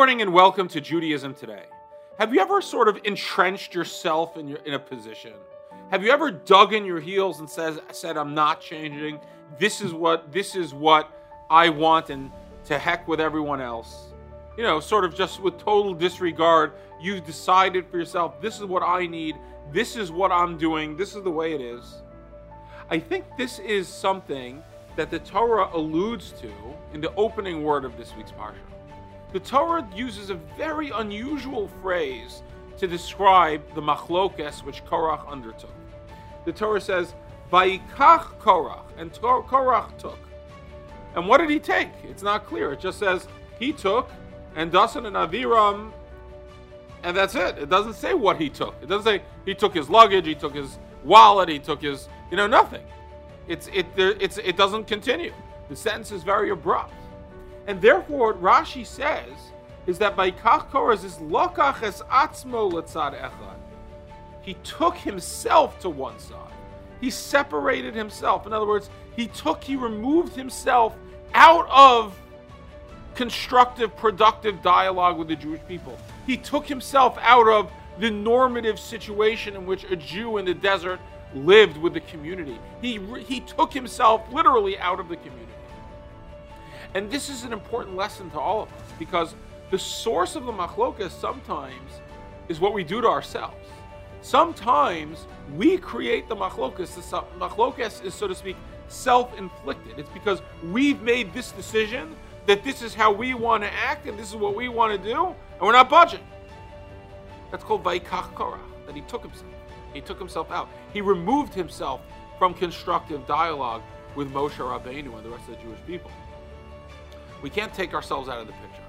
morning and welcome to Judaism Today. Have you ever sort of entrenched yourself in, your, in a position? Have you ever dug in your heels and says, said, I'm not changing. This is what this is what I want and to heck with everyone else. You know, sort of just with total disregard, you've decided for yourself, this is what I need, this is what I'm doing, this is the way it is. I think this is something that the Torah alludes to in the opening word of this week's parsha. The Torah uses a very unusual phrase to describe the machlokes which Korach undertook. The Torah says, "Vayikach Korach," and Korach took. And what did he take? It's not clear. It just says he took, and Dasan and Aviram, and that's it. It doesn't say what he took. It doesn't say he took his luggage, he took his wallet, he took his, you know, nothing. It's it it's it doesn't continue. The sentence is very abrupt. And therefore, what Rashi says is that Vayikach is lokach es atzmo letzad echad. He took himself to one side. He separated himself. In other words, he took, he removed himself out of constructive, productive dialogue with the Jewish people. He took himself out of the normative situation in which a Jew in the desert lived with the community. He, he took himself literally out of the community. And this is an important lesson to all of us because the source of the machlokas sometimes is what we do to ourselves. Sometimes we create the machlokas. The machlokas is, so to speak, self-inflicted. It's because we've made this decision that this is how we want to act and this is what we want to do, and we're not budging. That's called Vaikach Korach, that he took himself. He took himself out. He removed himself from constructive dialogue with Moshe Rabbeinu and the rest of the Jewish people. We can't take ourselves out of the picture.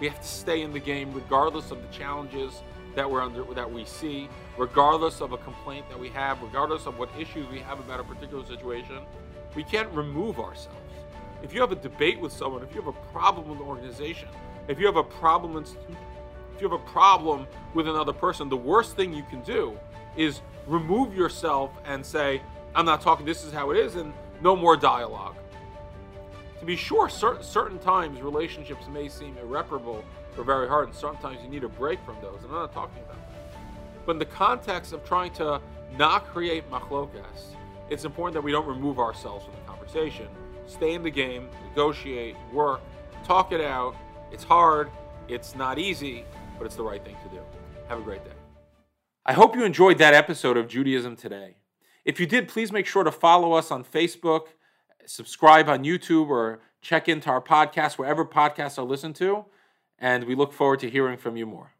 We have to stay in the game regardless of the challenges that we're under that we see, regardless of a complaint that we have, regardless of what issues we have about a particular situation. We can't remove ourselves. If you have a debate with someone, if you have a problem with an organization, if you have a problem if you have a problem with another person, the worst thing you can do is remove yourself and say, I'm not talking, this is how it is, and no more dialogue. To be sure, certain, certain times relationships may seem irreparable or very hard, and sometimes you need a break from those. And I'm not talking about that. But in the context of trying to not create machlokas, it's important that we don't remove ourselves from the conversation. Stay in the game, negotiate, work, talk it out. It's hard, it's not easy, but it's the right thing to do. Have a great day. I hope you enjoyed that episode of Judaism Today. If you did, please make sure to follow us on Facebook subscribe on YouTube or check into our podcast wherever podcasts are listened to. And we look forward to hearing from you more.